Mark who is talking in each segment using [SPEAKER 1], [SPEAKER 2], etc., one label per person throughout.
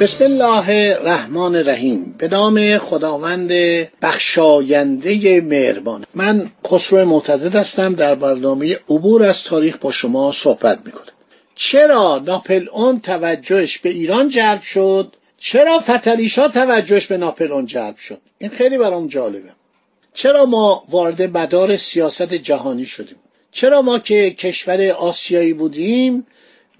[SPEAKER 1] بسم الله الرحمن الرحیم. به نام خداوند بخشاینده مهربان. من خسرو معتزد هستم در برنامه عبور از تاریخ با شما صحبت می‌کنم. چرا ناپل اون توجهش به ایران جلب شد؟ چرا فتلیشا توجهش به ناپل اون جلب شد؟ این خیلی برام جالبه. چرا ما وارد مدار سیاست جهانی شدیم؟ چرا ما که کشور آسیایی بودیم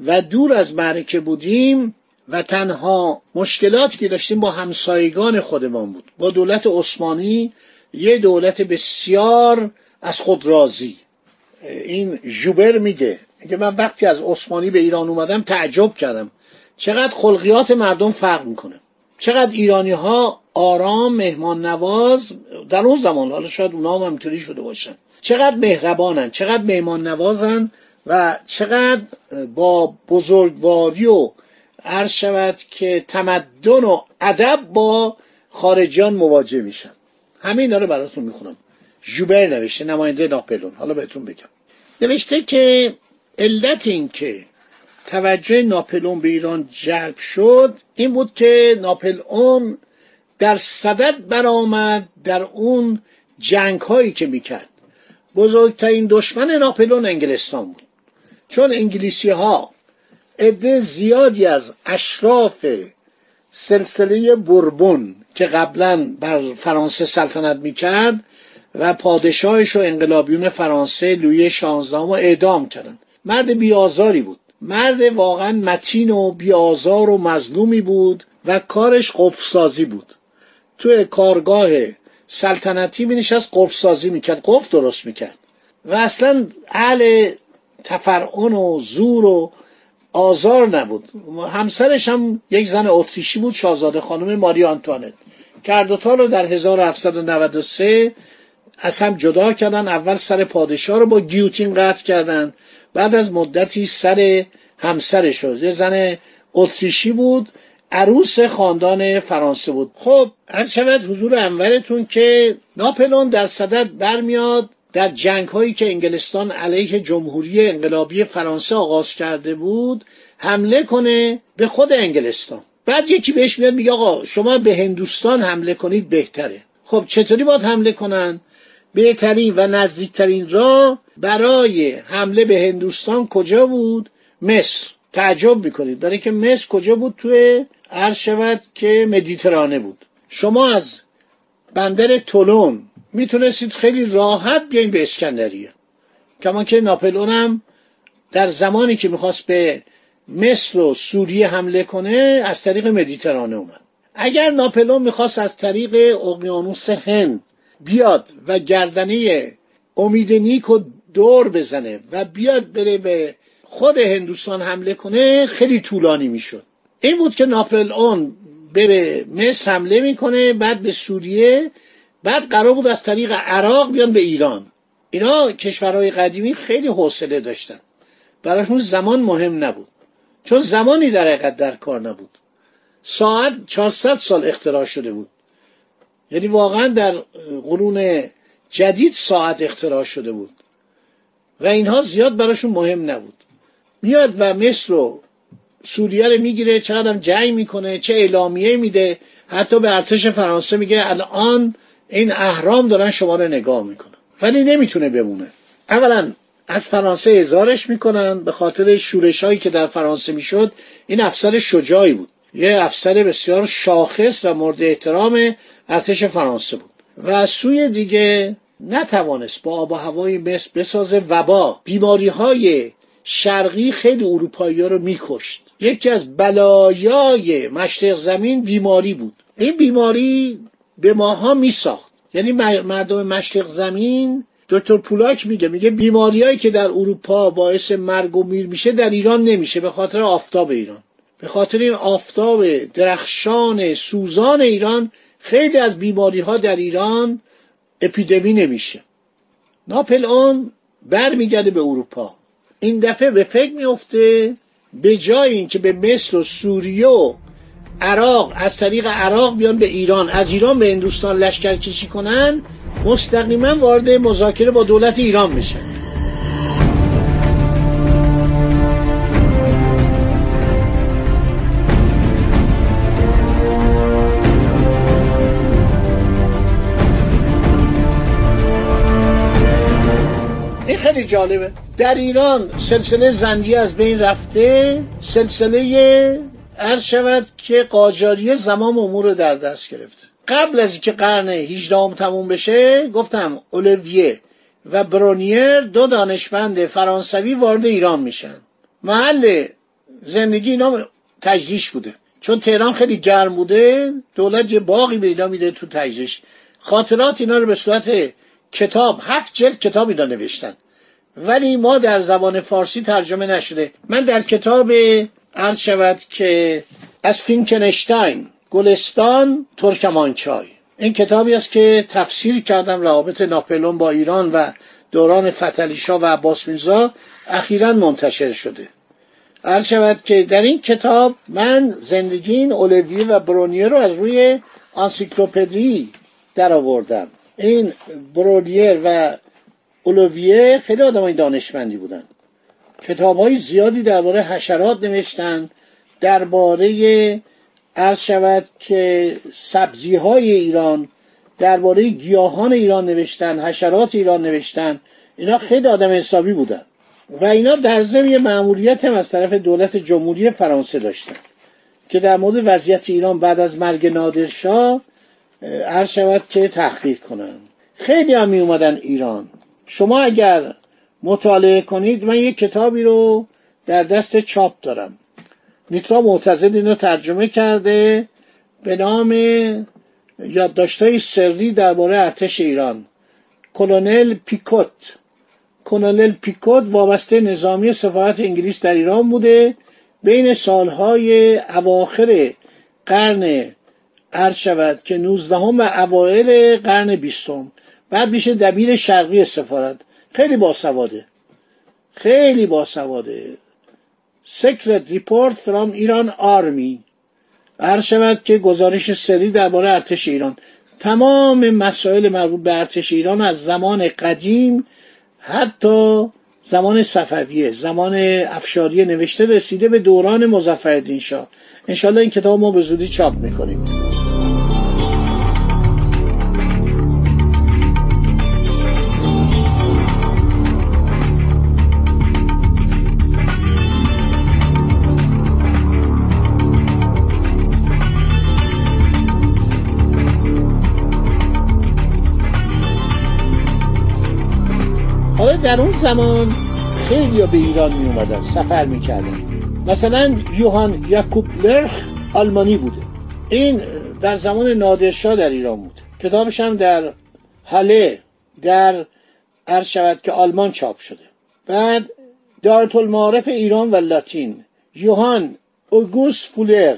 [SPEAKER 1] و دور از معرکه بودیم و تنها مشکلاتی که داشتیم با همسایگان خودمان بود. با دولت عثمانی یه دولت بسیار از خود راضی. این جوبر میگه میگه من وقتی از عثمانی به ایران اومدم تعجب کردم. چقدر خلقیات مردم فرق می‌کنه. چقدر ایرانی ها آرام مهمان نواز در اون زمان. حالا شاید اونا هم همینطوری شده باشن. چقدر مهربانن چقدر مهمان نوازن و چقدر با بزرگواری و عرض شود که تمدن و ادب با خارجیان مواجه میشن. همه اینا رو براتون می‌خونم. جوبر نوشته نماینده ناپلون. حالا بهتون بگم. نوشته که علت این که توجه ناپلون به ایران جلب شد این بود که ناپلئون در صدد برآمد در اون جنگ هایی که می‌کرد. بزرگترین دشمن ناپلون انگلستان بود. چون انگلیسی ها عده زیادی از اشراف سلسله بربون که قبلا بر فرانسه سلطنت می‌کرد و پادشاهش و انقلابیون فرانسه لوی شانزدهم اعدام کردن مرد بیازاری بود. مرد واقعا متین و بیازار و مظلومی بود و کارش قفسازی بود. توی کارگاه سلطنتی می نشست قفسازی می‌کرد قف درست می‌کرد. و اصلا اهل تفرعن و زور و آزار نبود. همسرش هم یک زن اتریشی بود شاهزاده خانم ماری آنتوانت. کردوتا رو در 1793 از هم جدا کردن اول سر پادشاه رو با گیوتین قطع کردن. بعد از مدتی سر همسرش شد یه زن اتریشی بود عروس خاندان فرانسه بود. خب هر حضور انورتون که ناپلون در صدد برمیاد در جنگ هایی که انگلستان علیه جمهوری انقلابی فرانسه آغاز کرده بود حمله کنه به خود انگلستان. بعد یکی بهش میاد میگه آقا شما به هندوستان حمله کنید بهتره. خب چطوری باید حمله کنن؟ بهترین و نزدیکترین راه برای حمله به هندوستان کجا بود؟ مصر. تعجب می‌کنید. برای که مصر کجا بود؟ توی عرض شود که مدیترانه بود. شما از بندر تولون می‌تونستید خیلی راحت بیاین به اسکندریه. کما که ناپلون هم در زمانی که می‌خواست به مصر و سوریه حمله کنه از طریق مدیترانه اومد. اگر ناپلون می‌خواست از طریق اقیانوس هند بیاد و گردنه امید نیک دور بزنه و بیاد بره به خود هندوستان حمله کنه خیلی طولانی می‌شد. این بود که ناپلئون به مصر حمله می‌کنه بعد به سوریه بعد قرار بود از طریق عراق بیان به ایران. اینا کشورهای قدیمی خیلی حوصله داشتن. براشون زمان مهم نبود. چون زمانی در حقیقت در کار نبود. ساعت 400 سال اختراع شده بود. یعنی واقعا در قرون جدید ساعت اختراع شده بود. و اینها زیاد براشون مهم نبود. میاد و مصر رو سوریه رو می‌گیره چقدر جنگ می‌کنه چه اعلامیه میده. حتی به ارتش فرانسه میگه الان این اهرام دارن شما رو نگاه می‌کنن. ولی نمی‌تونه بمونه. اولا از فرانسه ازارش می‌کنن به خاطر شورش هایی که در فرانسه می‌شد. این افسر شجاعی بود. یه افسر بسیار شاخص و مورد احترام ارتش فرانسه بود. و از سوی دیگه نتوانست با آب و هوای مصر بسازه وبا بیماری های شرقی خیلی اروپایی ها رو میکشت. یکی از بلایای مشرق زمین بیماری بود. این بیماری به ماها میساخت. یعنی مردم مشرق زمین دکتر پولاک میگه میگه بیماریایی که در اروپا باعث مرگ و میر میشه در ایران نمیشه به خاطر آفتاب ایران. به خاطر این آفتاب درخشان سوزان ایران خیلی از بیماری ها در ایران اپیدمی نمیشه. ناپل اون برمیگرده به اروپا. این دفعه به فکر میفته به جای اینکه به مصر و سوریه و عراق از طریق عراق بیان به ایران. از ایران به هندوستان لشکر کشی کنن مستقیما وارد مذاکره با دولت ایران این خیلی جالبه. در ایران سلسله زندی از بین رفته سلسله عرض شود که قاجاریه زمام امور رو در دست گرفته. قبل از اینکه قرن 18 تموم بشه گفتم اولویه و برونیر دو دانشمند فرانسوی وارد ایران میشن. محل زندگی اینا تجریش بوده. چون تهران خیلی گرم بوده دولت یه باقی به اینا میده تو تجریش خاطرات اینا رو به صورت کتاب هفت جلد کتاب اینا نوشتن. ولی ما در زبان فارسی ترجمه نشده. من در کتاب عرض شود که از فینکنشتاین گلستان ترکمانچای. این کتابی است که تفسیر کردم روابط ناپلون با ایران و دوران فتلیشا و عباس میرزا اخیرا منتشر شده. عرض شود که در این کتاب من زندگی این اولویه و برونیه رو از روی آنسیکلوپدی در آوردم این برونیر و اولویه خیلی آدمای دانشمندی بودن. کتاب های زیادی درباره حشرات نوشتن درباره عرض شود که سبزی های ایران درباره گیاهان ایران نوشتن حشرات ایران نوشتن. اینا خیلی آدم حسابی بودن. و اینا در ضمن مأموریت هم از طرف دولت جمهوری فرانسه داشتن. که در مورد وضعیت ایران بعد از مرگ نادرشاه عرض شود که تحقیق کنن. خیلی هم می اومدن ایران. شما اگر مطالعه کنید من یک کتابی رو در دست چاپ دارم. نیترا معتزد اینو ترجمه کرده به نام یادداشت‌های سری درباره ارتش ایران. کلونل پیکوت. کلونل پیکوت وابسته نظامی سفارت انگلیس در ایران بوده. بین سالهای اواخر قرن عرض شود که 19 و اوایل قرن بیستم. بعد میشه دبیر شرقی سفارت. خیلی باسواده. خیلی باسواده. سکرت ریپورت فرام ایران آرمی عرض شود که گزارش سری درباره ارتش ایران. تمام مسائل مربوط به ارتش ایران از زمان قدیم حتی زمان صفویه زمان افشاریه نوشته رسیده به دوران مظفرالدین شاه. انشالله این کتاب ما به زودی چاپ می‌کنیم. در اون زمان خیلی به ایران می اومدن سفر می کردن. مثلا یوهان یاکوب لرخ آلمانی بوده. این در زمان نادرشاه در ایران بود. کتابش هم در حاله در عرض شود که آلمان چاپ شده. بعد دارت المعارف ایران و لاتین. یوهان اوگوس فولر.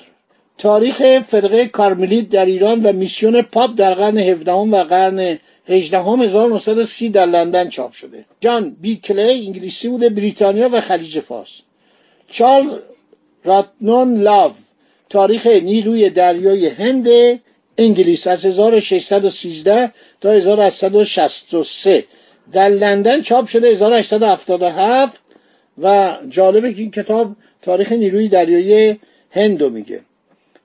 [SPEAKER 1] تاریخ فرقه کارملیت در ایران و میسیون پاپ در قرن 17 و قرن 18 1930 در لندن چاپ شده. جان بی کلی انگلیسی بوده بریتانیا و خلیج فارس. چارلز راتنون لاو تاریخ نیروی دریای هند انگلیس از 1613 تا 1863 در لندن چاپ شده 1877 و جالبه که این کتاب تاریخ نیروی دریایی هند رو میگه.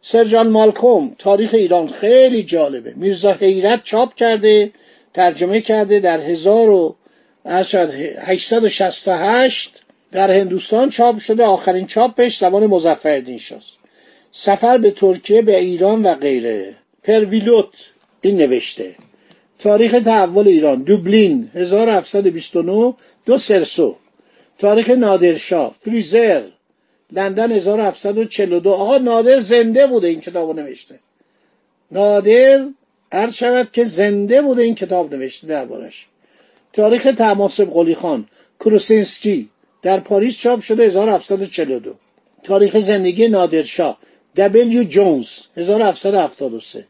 [SPEAKER 1] سرجان مالکوم تاریخ ایران خیلی جالبه. میرزا حیرت چاپ کرده. ترجمه کرده در 1868 در هندوستان چاپ شده آخرین چاپش زمان مظفرالدین شاست. سفر به ترکیه به ایران و غیره. پرویلوت این نوشته. تاریخ تحول ایران دوبلین 1729 دو سرسو. تاریخ نادرشاه فریزر لندن 1742 آقا نادر زنده بوده این کتاب نوشته. نادر عرض شود که زنده بوده این کتاب نوشته دربارش. تاریخ طهماسب قلی خان کروسینسکی در پاریس چاپ شده 1742 تاریخ زندگی نادرشاه دبلیو جونز 1773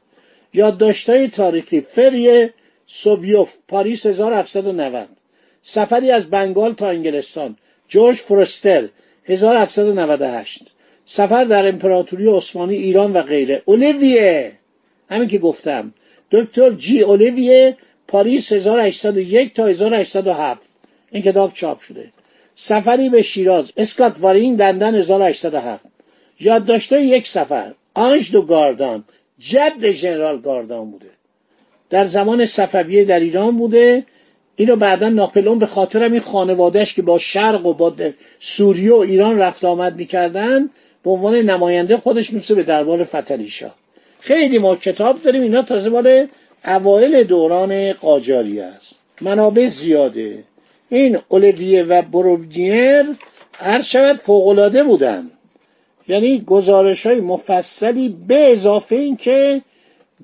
[SPEAKER 1] یادداشت‌های تاریخی فری سوویوف پاریس 1790 سفری از بنگال تا انگلستان جورج فرستر 1798 سفر در امپراتوری عثمانی ایران و غیره. اولیویه همین که گفتم. دکتر جی اولیویه پاریس 1801 تا 1807 این کتاب چاپ شده. سفری به شیراز اسکات وارین لندن 1807 یادداشته یک سفر آنج دو گاردان جد ژنرال گاردان بوده. در زمان صفویه در ایران بوده. اینو بعدا ناپلون به خاطر این خانوادهش که با شرق و با سوریه و ایران رفت آمد می‌کردن به عنوان نماینده خودش می‌رسه به دربار فتلی خیلی ما کتاب داریم اینا تازه مال اوایل دوران قاجاری است. منابع زیاده. این اولویه و بروودیر هر شود فوقالعاده بودن. یعنی گزارش های مفصلی به اضافه این که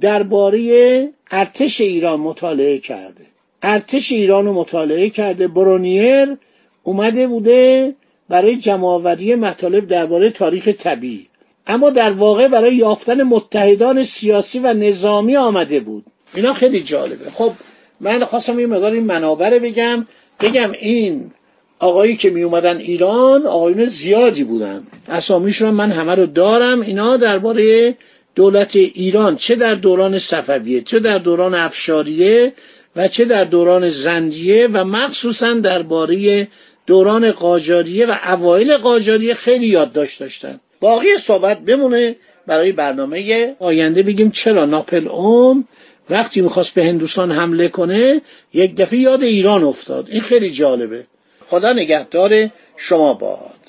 [SPEAKER 1] درباره ارتش ایران مطالعه کرده. ارتش ایران رو مطالعه کرده. برونیر اومده بوده برای جمعآوری مطالب درباره تاریخ طبیعی. اما در واقع برای یافتن متحدان سیاسی و نظامی آمده بود. اینا خیلی جالبه. خب من خواستم یه مقدار این منابع بگم. بگم این آقایی که می اومدن ایران آقایون زیادی بودن. اسامیشون من همه رو دارم. اینا درباره دولت ایران چه در دوران صفویه چه در دوران افشاریه و چه در دوران زندیه و مخصوصا درباره دوران قاجاریه و اوایل قاجاریه خیلی یادداشت داشتن. باقی صحبت بمونه. برای برنامه آینده بگیم چرا ناپل اون وقتی می‌خواست به هندوستان حمله کنه یک دفعه یاد ایران افتاد. این خیلی جالبه. خدا نگهدار شما باد.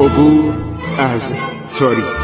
[SPEAKER 2] عبور از تاریخ.